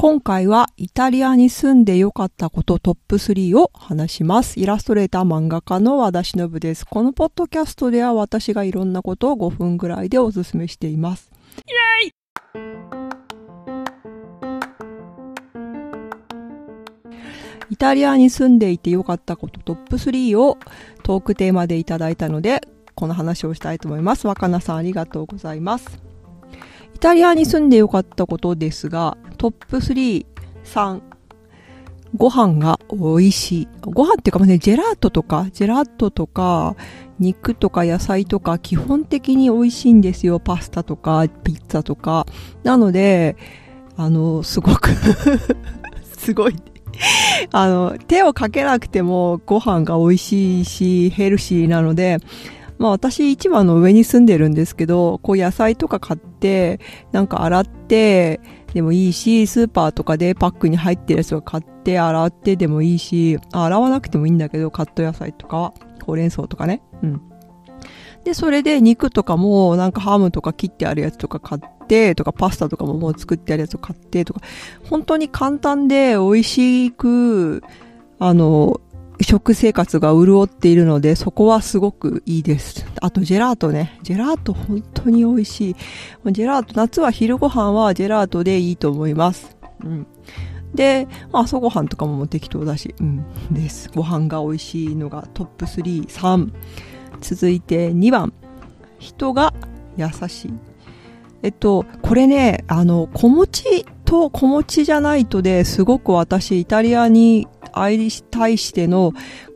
今回はイタリアに住んでよかったことトップ3を話します。イラストレーター漫画家の和田忍です。このポッドキャストでは私がいろんなことを5分ぐらいでお勧めしています。イェイイタリアに住んでいてよかったことトップ3をトークテーマでいただいたので、この話をしたいと思います。若菜さんありがとうございます。イタリアに住んでよかったことですが、トップ3、3、ご飯が美味しい。ご飯っていうかね、ジェラートとか、ジェラートとか、肉とか野菜とか、基本的に美味しいんですよ。パスタとか、ピッツァとか。なので、あの、すごく すごいあの、手をかけなくてもご飯が美味しいし、ヘルシーなので、まあ私市場の上に住んでるんですけど、こう野菜とか買ってて、なんか洗って、でもいいし、スーパーとかでパックに入ってるやつを買って洗ってでもいいし、洗わなくてもいいんだけど、カット野菜とかは、ほうれん草とかね。うん。で、それで肉とかも、なんかハムとか切ってあるやつとか買ってとか、パスタとかももう作ってあるやつを買ってとか、本当に簡単で美味しく、あの、食生活が潤っているので、そこはすごくいいです。あと、ジェラートね。ジェラート本当に美味しい。ジェラート、夏は昼ご飯はジェラートでいいと思います。うん。で、まあ、朝ごはんとかも適当だし、うん、です。ご飯が美味しいのがトップ3、3。続いて2番。人が優しい。えっと、これね、あの、子持ちと子持ちじゃないとで、すごく私、イタリアに愛対しての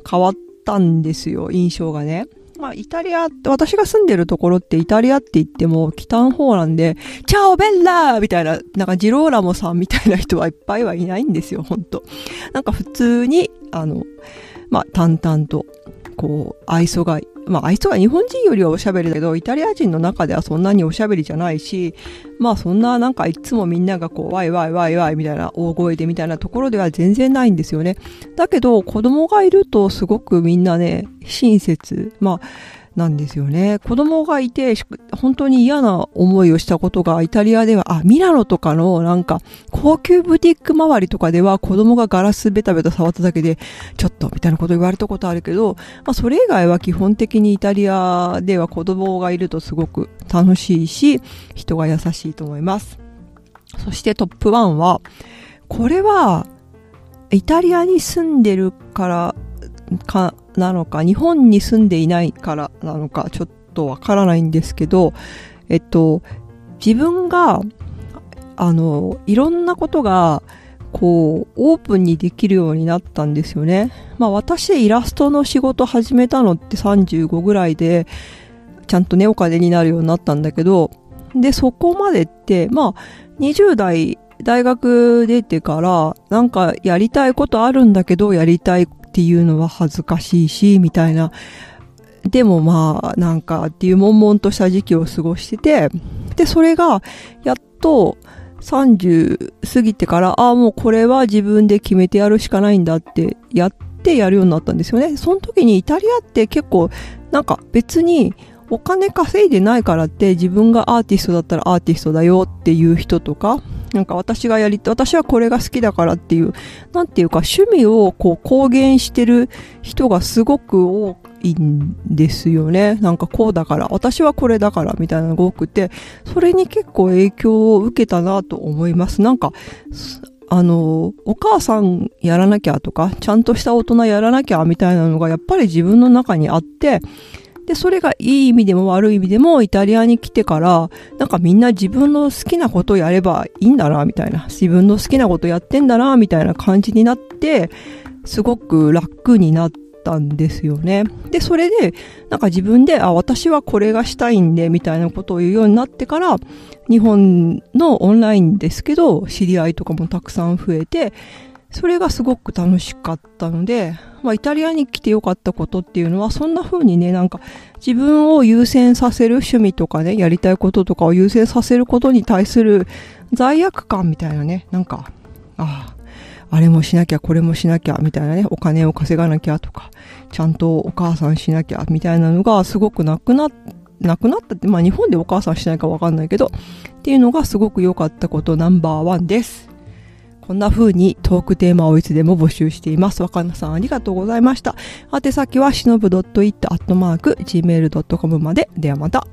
変わったんですよ、印象がね。まあ、イタリア、私が住んでるところってイタリアって言っても北の方なんで、チャオベッラーみたいな、なんかジローラモさんみたいな人はいっぱいはいないんですよ、ほんと。なんか普通に、あの、まあ、淡々と、こう、愛想がいまあ、あいつは日本人よりはおしゃべりだけど、イタリア人の中ではそんなにおしゃべりじゃないし、まあそんななんかいつもみんながこう、ワイワイワイワイみたいな大声でみたいなところでは全然ないんですよね。だけど、子供がいるとすごくみんなね、親切。まあ、なんですよね。子供がいて、本当に嫌な思いをしたことがイタリアでは、あ、ミラノとかのなんか高級ブティック周りとかでは子供がガラスベタベタ触っただけで、ちょっとみたいなこと言われたことあるけど、まあそれ以外は基本的にイタリアでは子供がいるとすごく楽しいし、人が優しいと思います。そしてトップ1は、これは、イタリアに住んでるからかなのか、日本に住んでいないからなのか、ちょっとわからないんですけど、えっと、自分が、あの、いろんなことが、こう、オープンにできるようになったんですよね。まあ私イラストの仕事始めたのって35ぐらいで、ちゃんとね、お金になるようになったんだけど、で、そこまでって、まあ、20代、大学出てから、なんかやりたいことあるんだけど、やりたいっていうのは恥ずかしいし、みたいな。でもまあ、なんかっていう悶々とした時期を過ごしてて、で、それが、やっと30過ぎてから、ああ、もうこれは自分で決めてやるしかないんだってやってやるようになったんですよね。その時にイタリアって結構、なんか別にお金稼いでないからって自分がアーティストだったらアーティストだよっていう人とか、なんか私がやり、私はこれが好きだからっていう、なんていうか趣味をこう公言してる人がすごく多いんですよね。なんかこうだから、私はこれだからみたいなのが多くて、それに結構影響を受けたなと思います。なんか、あの、お母さんやらなきゃとか、ちゃんとした大人やらなきゃみたいなのがやっぱり自分の中にあって、で、それがいい意味でも悪い意味でもイタリアに来てから、なんかみんな自分の好きなことをやればいいんだな、みたいな。自分の好きなことやってんだな、みたいな感じになって、すごく楽になったんですよね。で、それで、なんか自分で、あ、私はこれがしたいんで、みたいなことを言うようになってから、日本のオンラインですけど、知り合いとかもたくさん増えて、それがすごく楽しかったので、まあ、イタリアに来てよかったことっていうのは、そんな風にね、なんか、自分を優先させる趣味とかね、やりたいこととかを優先させることに対する罪悪感みたいなね、なんか、ああ、あれもしなきゃ、これもしなきゃ、みたいなね、お金を稼がなきゃとか、ちゃんとお母さんしなきゃ、みたいなのがすごくなくなっなくなったって、まあ日本でお母さんしないかわかんないけど、っていうのがすごく良かったことナンバーワンです。こんな風にトークテーマをいつでも募集しています。若菜さんありがとうございました。宛先はしのぶ .it.gmail.com まで。ではまた。